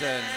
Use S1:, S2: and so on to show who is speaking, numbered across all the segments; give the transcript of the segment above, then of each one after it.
S1: People.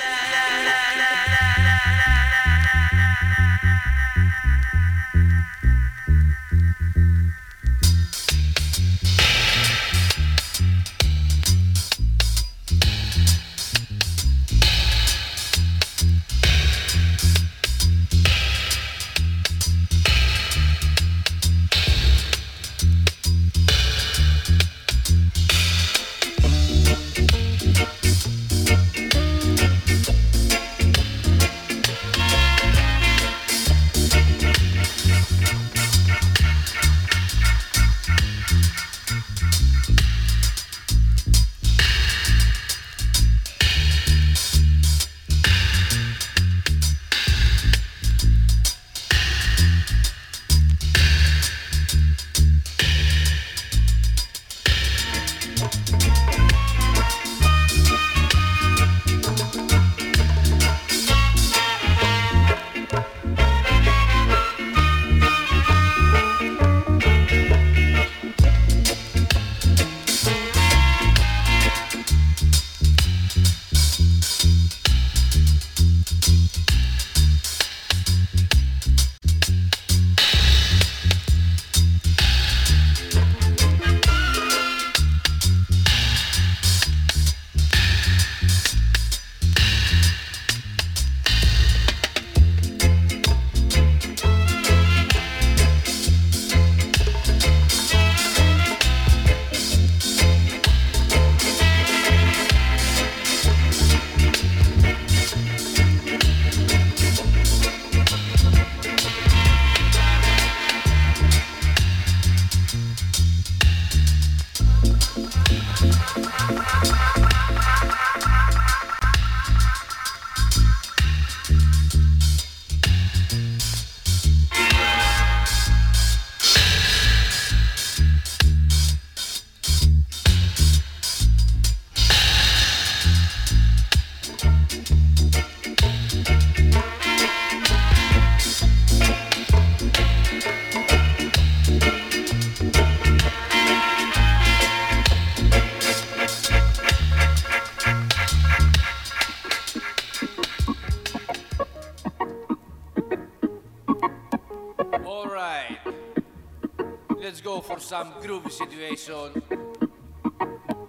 S1: Groovy situation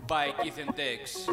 S1: by Keith and Tex.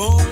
S2: More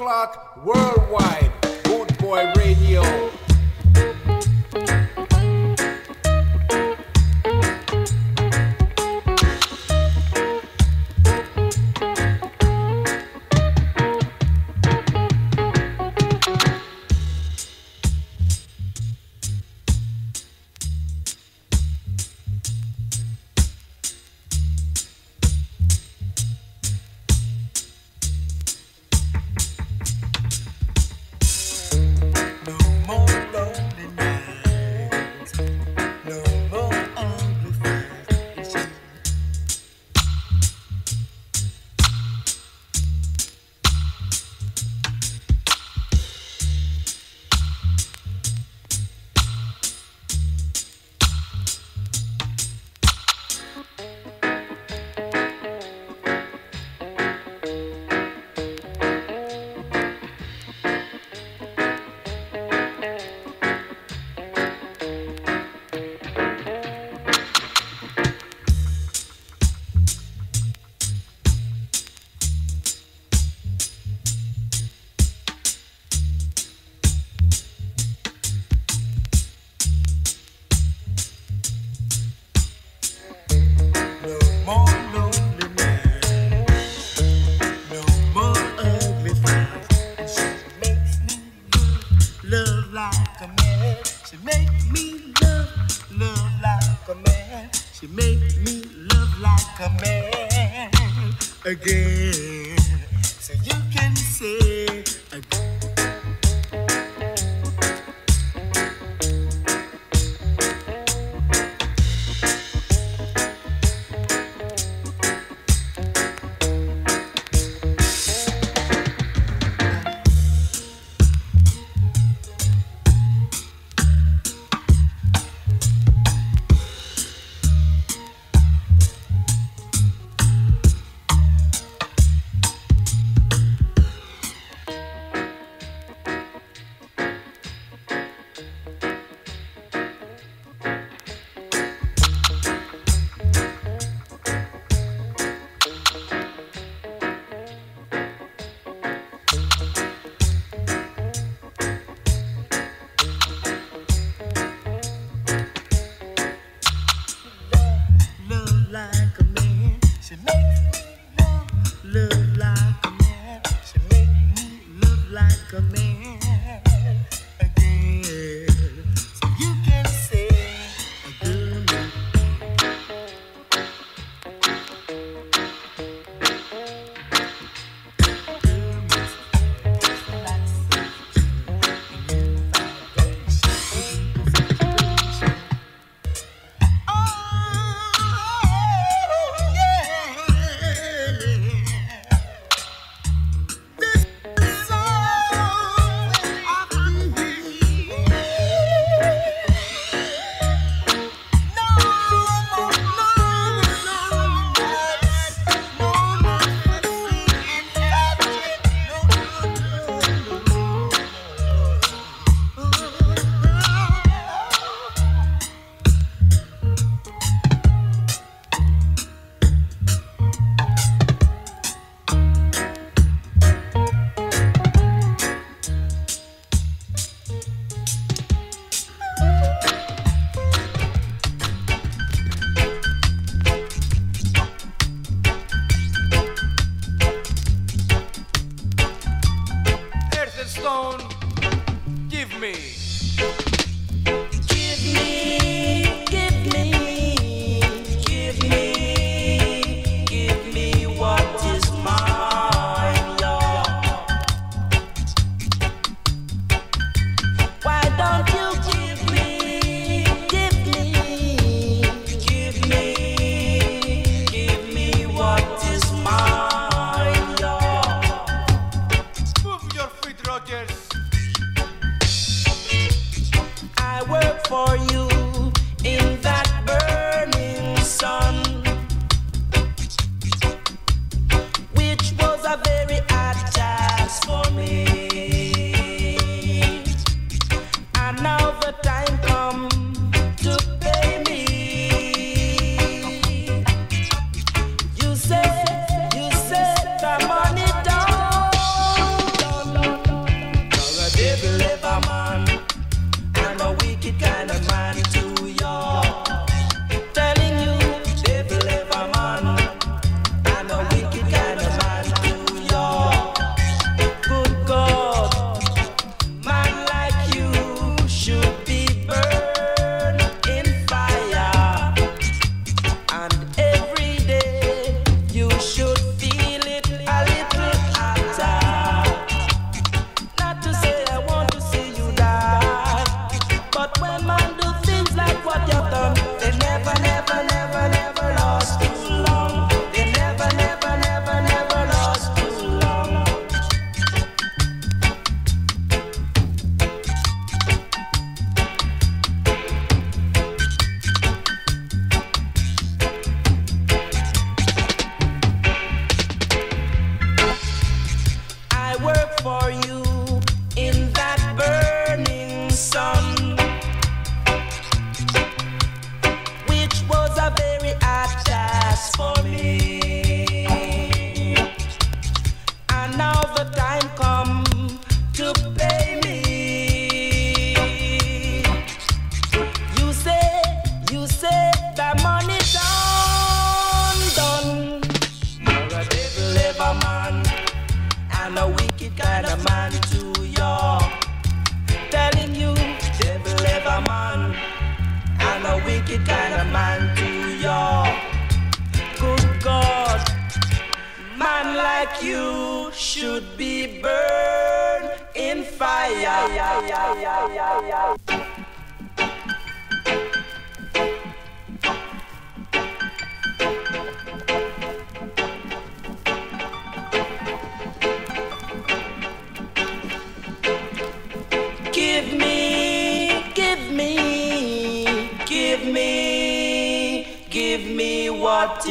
S3: around the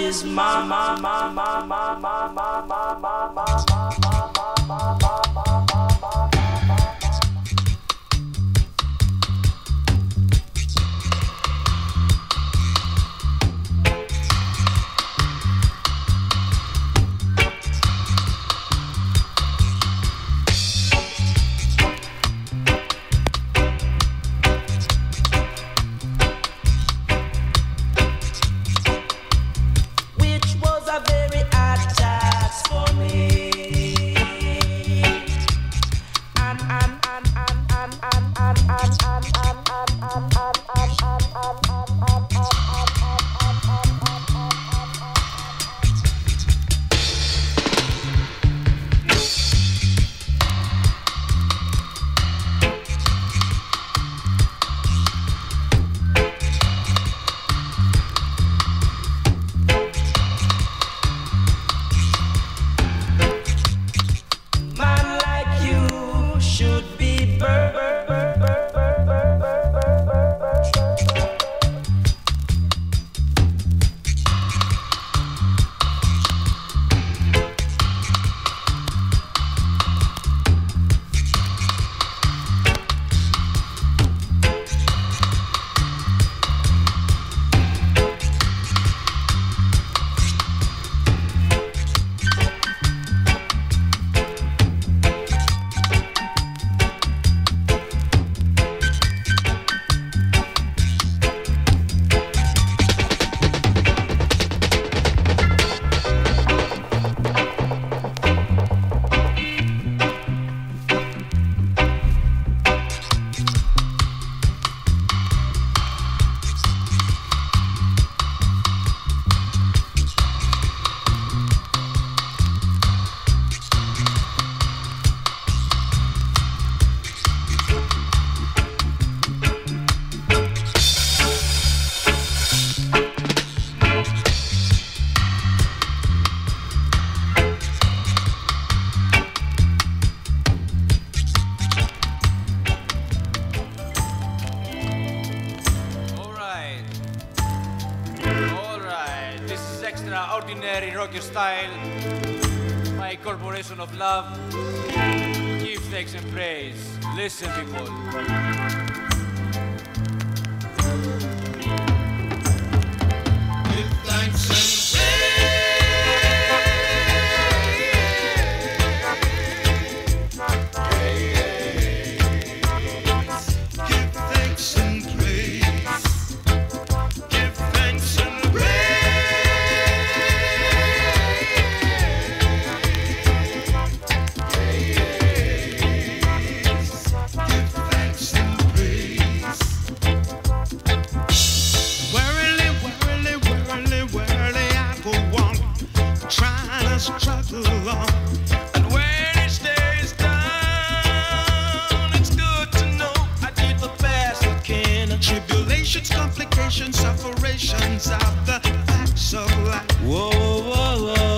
S4: is
S1: my, my, my, my. love, give thanks and praise. Listen, people.
S5: sufferations of the facts of life. Whoa, whoa, whoa.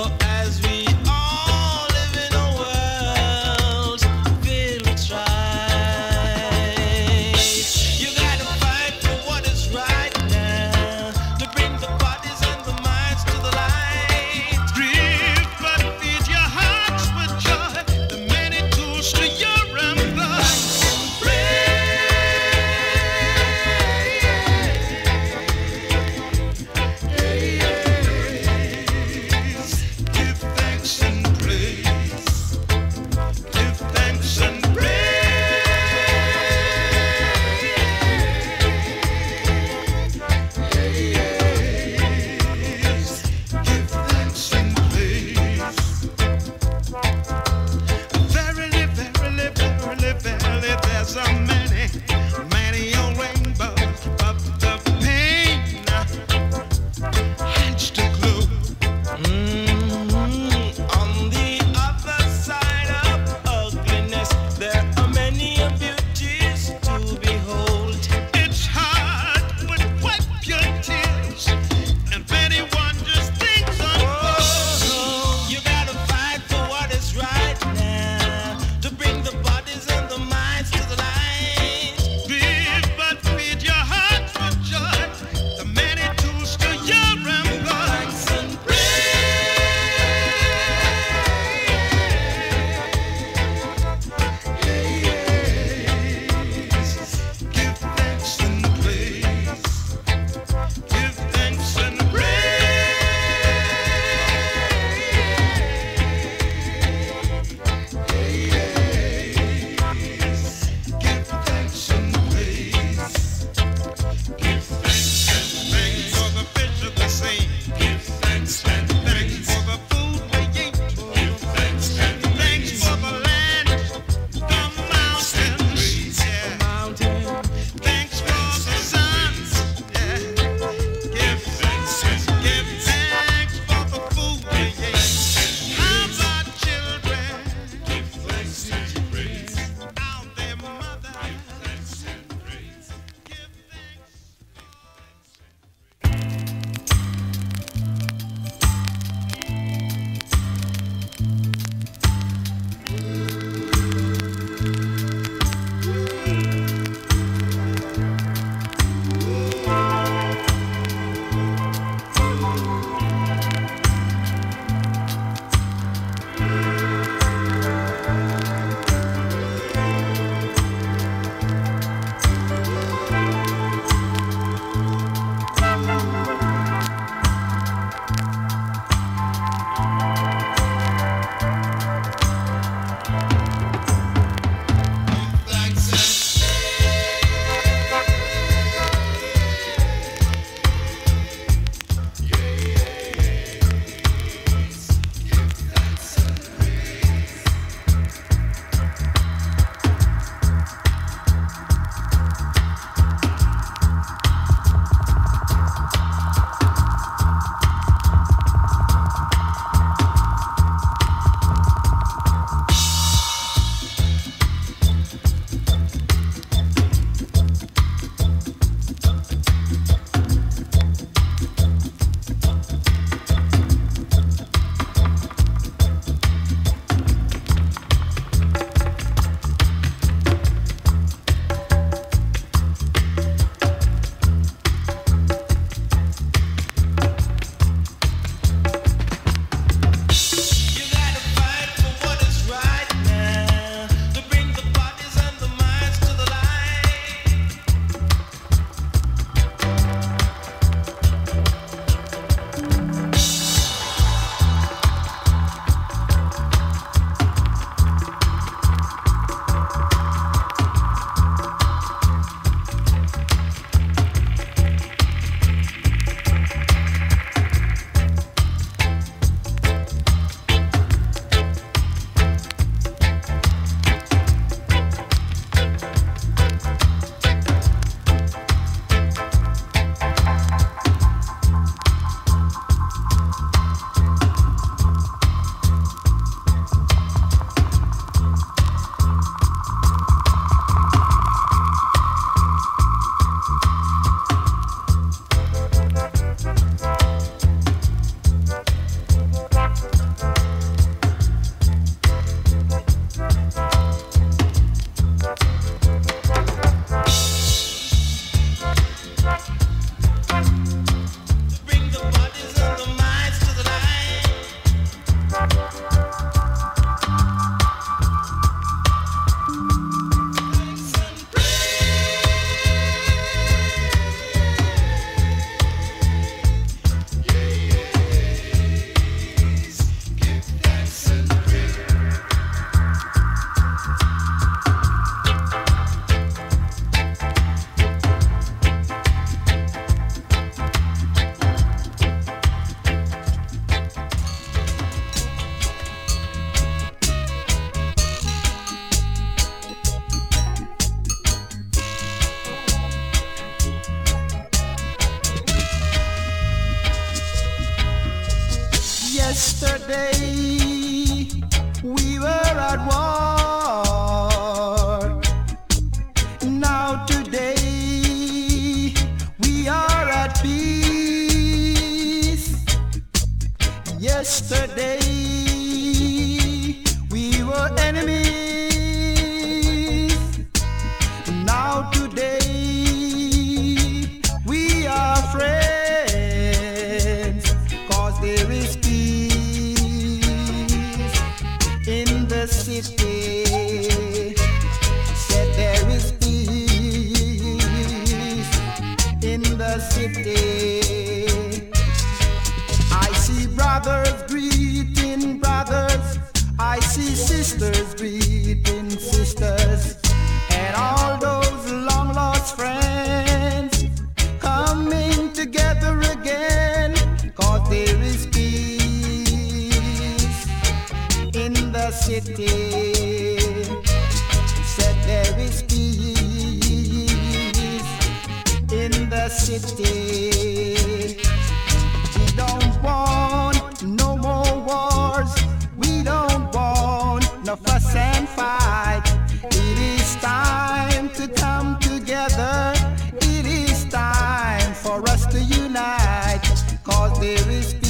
S6: Cause there is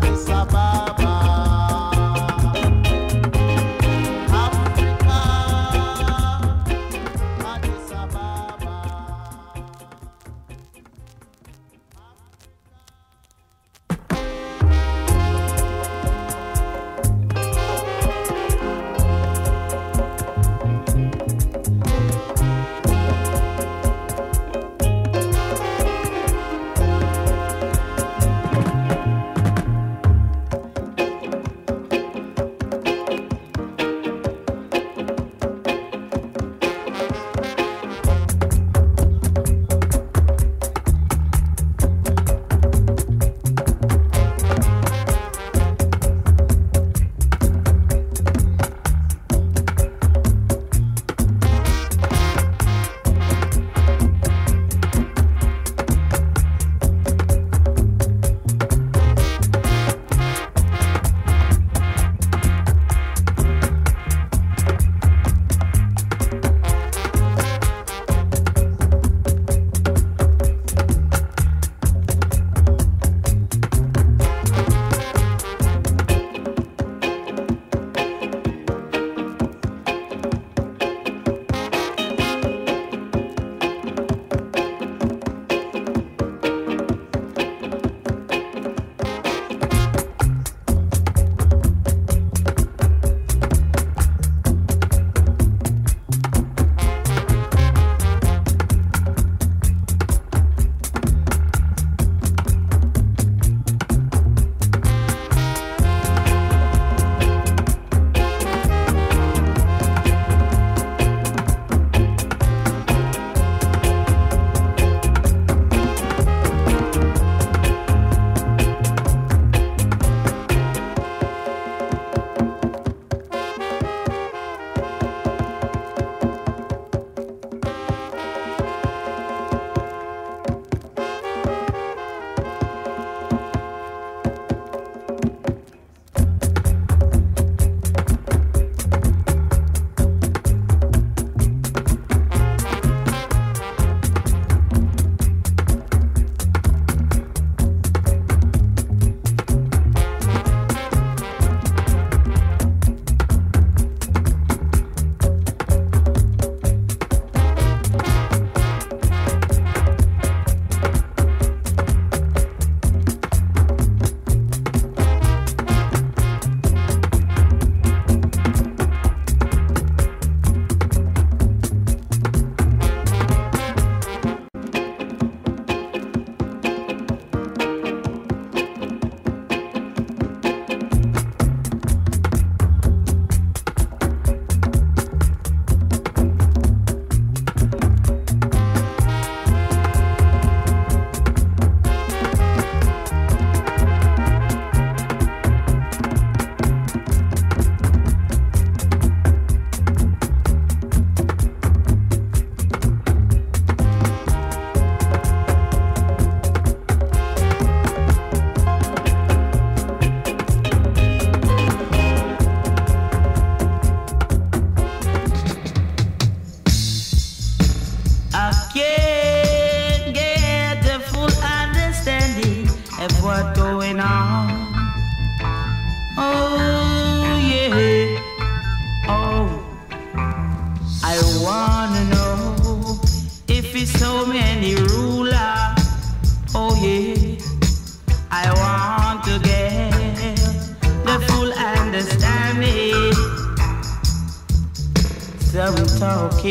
S7: cabeza.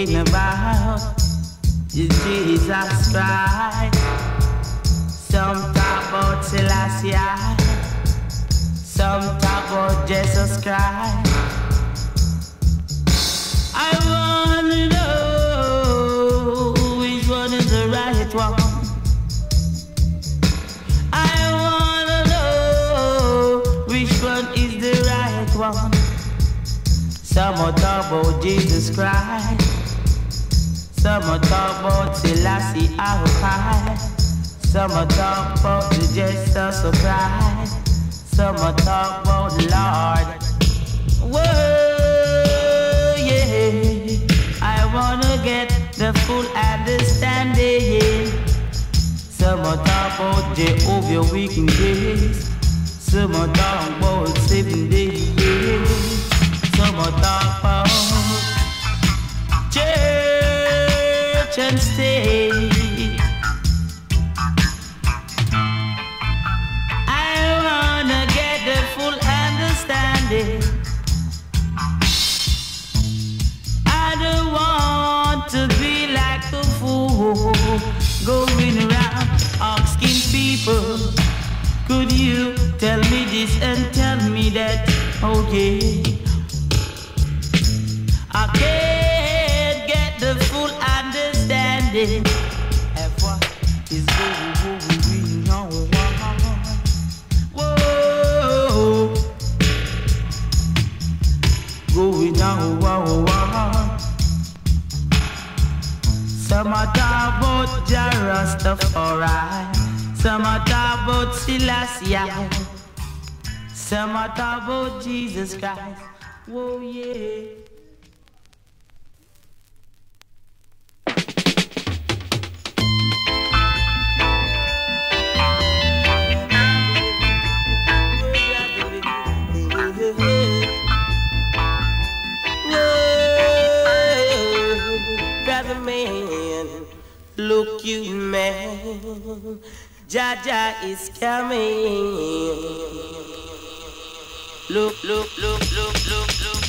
S7: Talking about Jesus Christ. Some talk about Selassie. Some talk about Jesus Christ. I wanna know which one is the right one. I wanna know which one is the right one. Some talk about Jesus Christ. Some will talk about Selassie our Christ. Some will talk about the Jesus of Christ. Some will talk about the Lord. Whoa, yeah. I wanna get the full understanding. Some will talk about Jehovah weekend days. Some will talk about seven days. Some will talk about and state. I wanna get the full understanding. I don't want to be like a fool going around asking people. Could you tell me this and tell me that? Oh yeah. Of what is going on. Whoa, going on. Whoa, whoa. Some are about Jah Rastafari. Some are about Selassie. Some are about Jesus Christ. Whoa, yeah. Look you man, Jaja is coming. Look, look, look, look, look, look,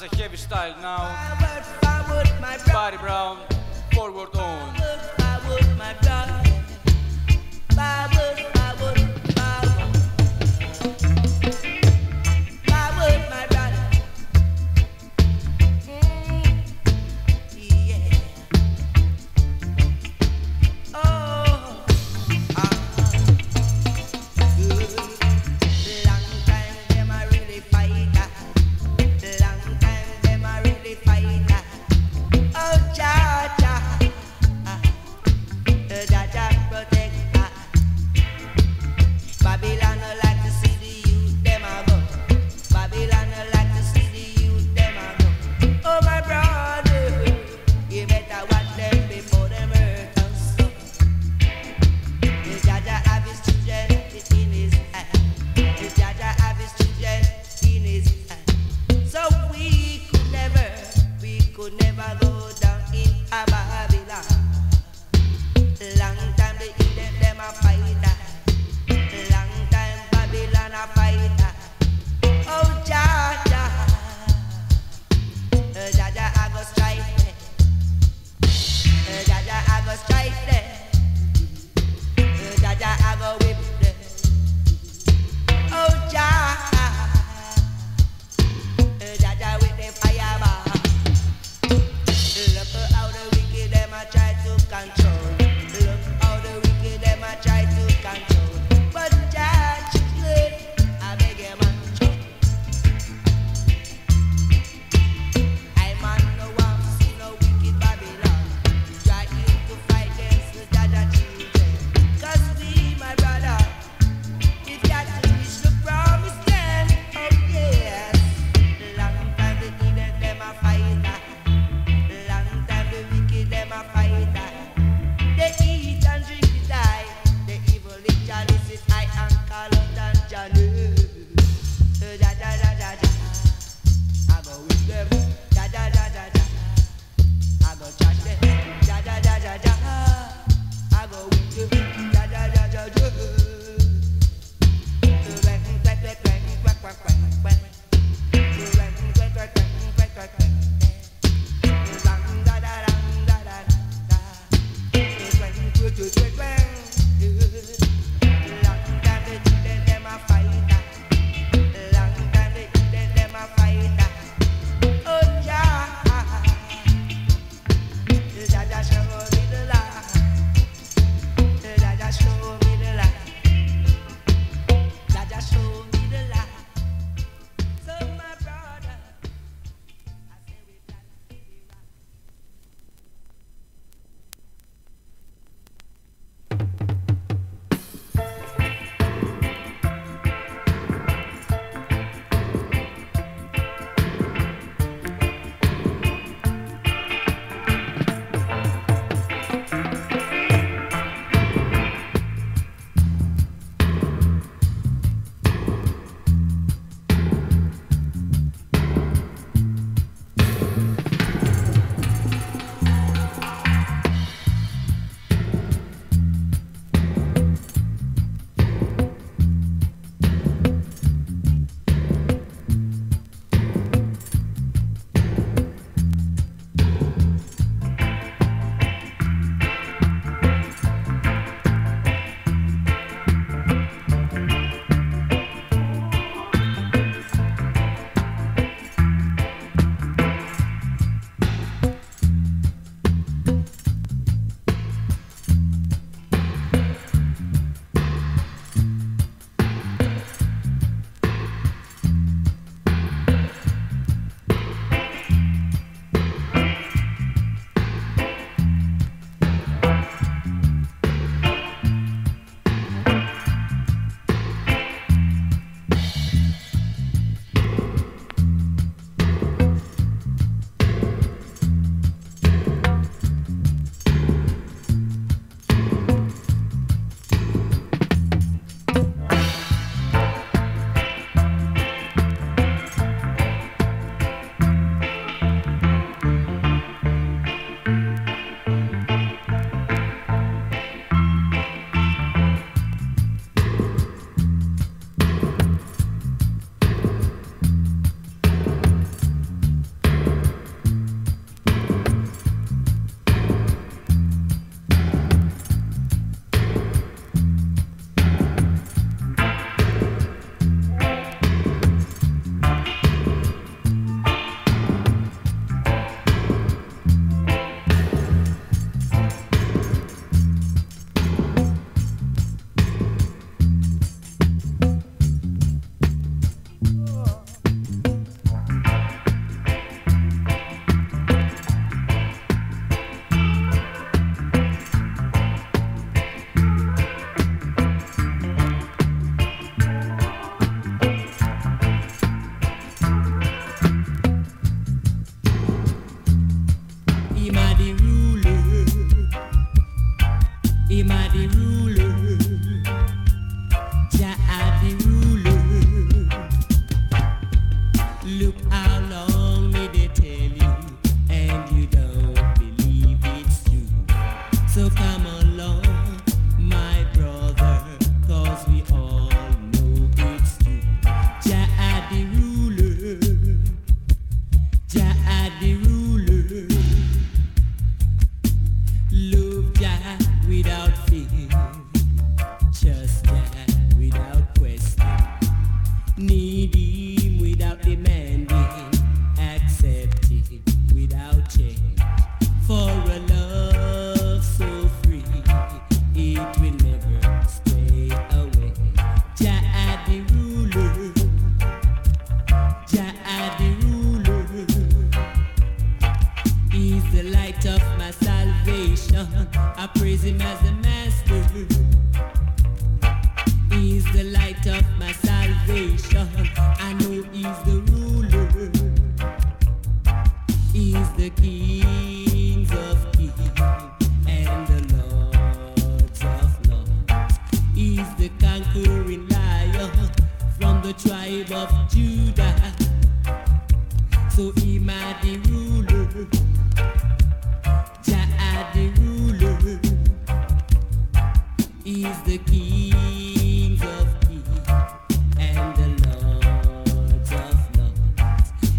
S4: That's a heavy style now. Barry Brown, forward on.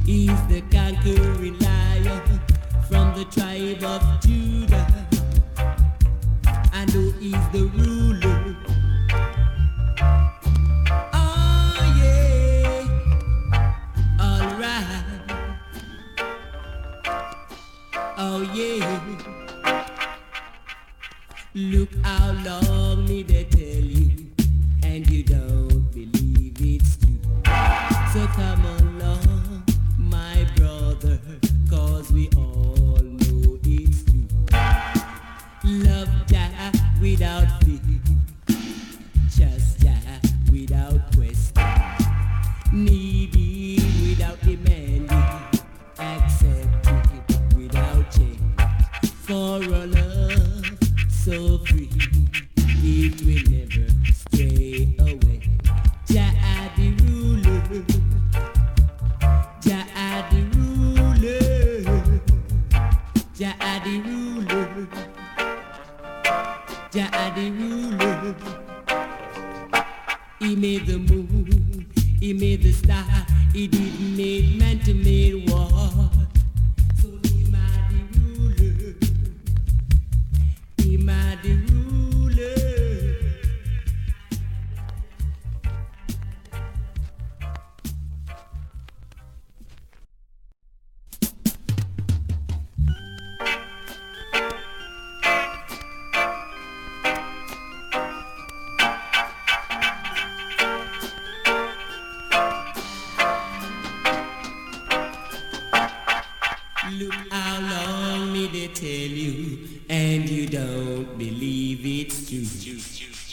S8: He's the conquering lion from the tribe of Judah. and who is the ruler. Oh
S4: yeah,
S1: all right. Oh yeah, look how long me did.
S4: juice, juice,
S1: juice.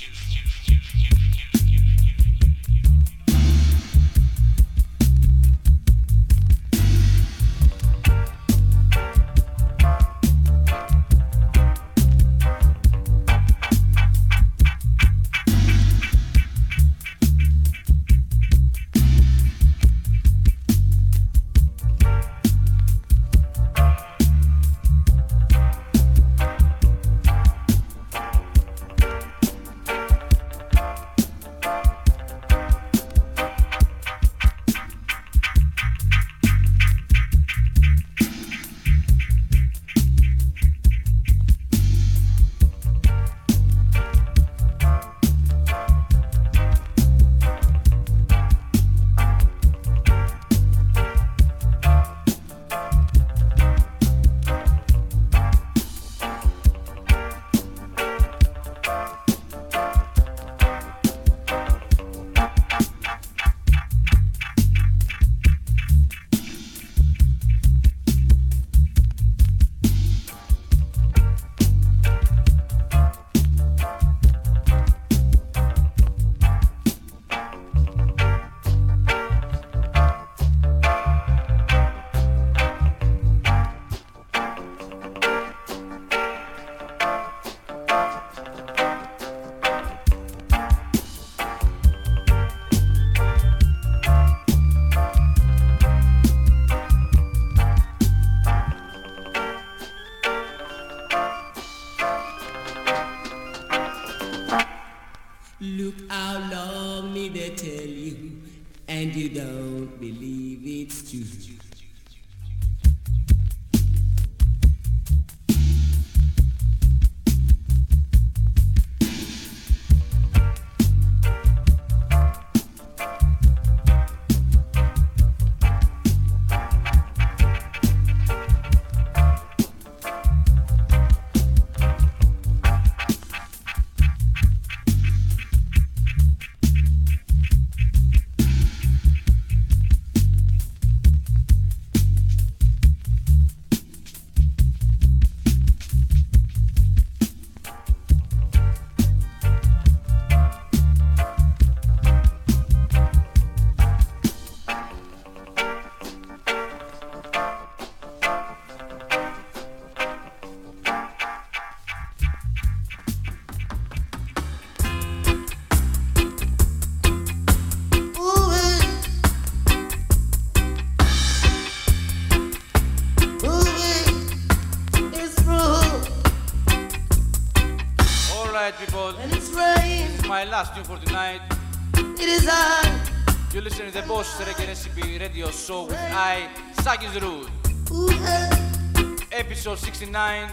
S1: 99.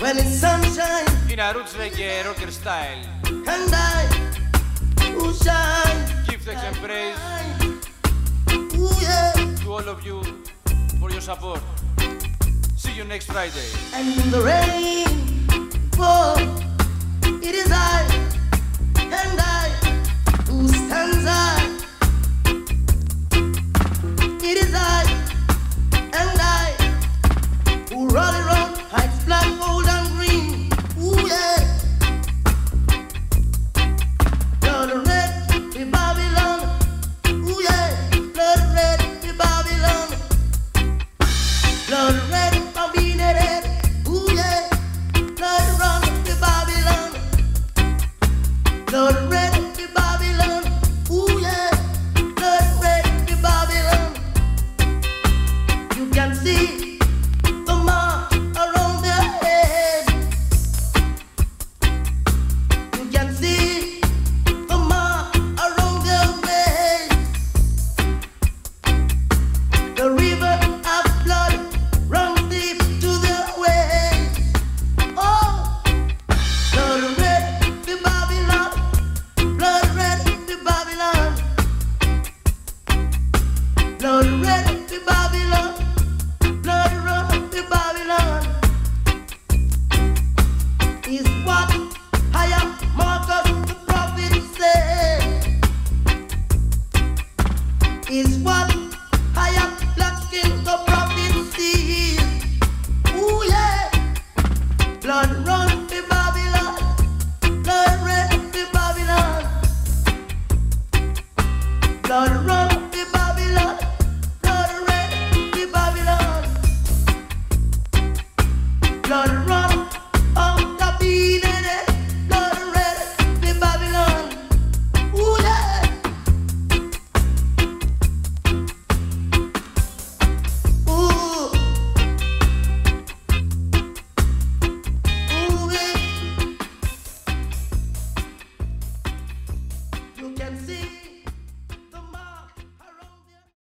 S4: When it's sunshine.
S1: In a roots reggae rocker style.
S4: And I, who shine.
S1: Give thanks and praise.
S4: Ooh, yeah.
S1: To all of you for your support. See you next Friday.
S4: And the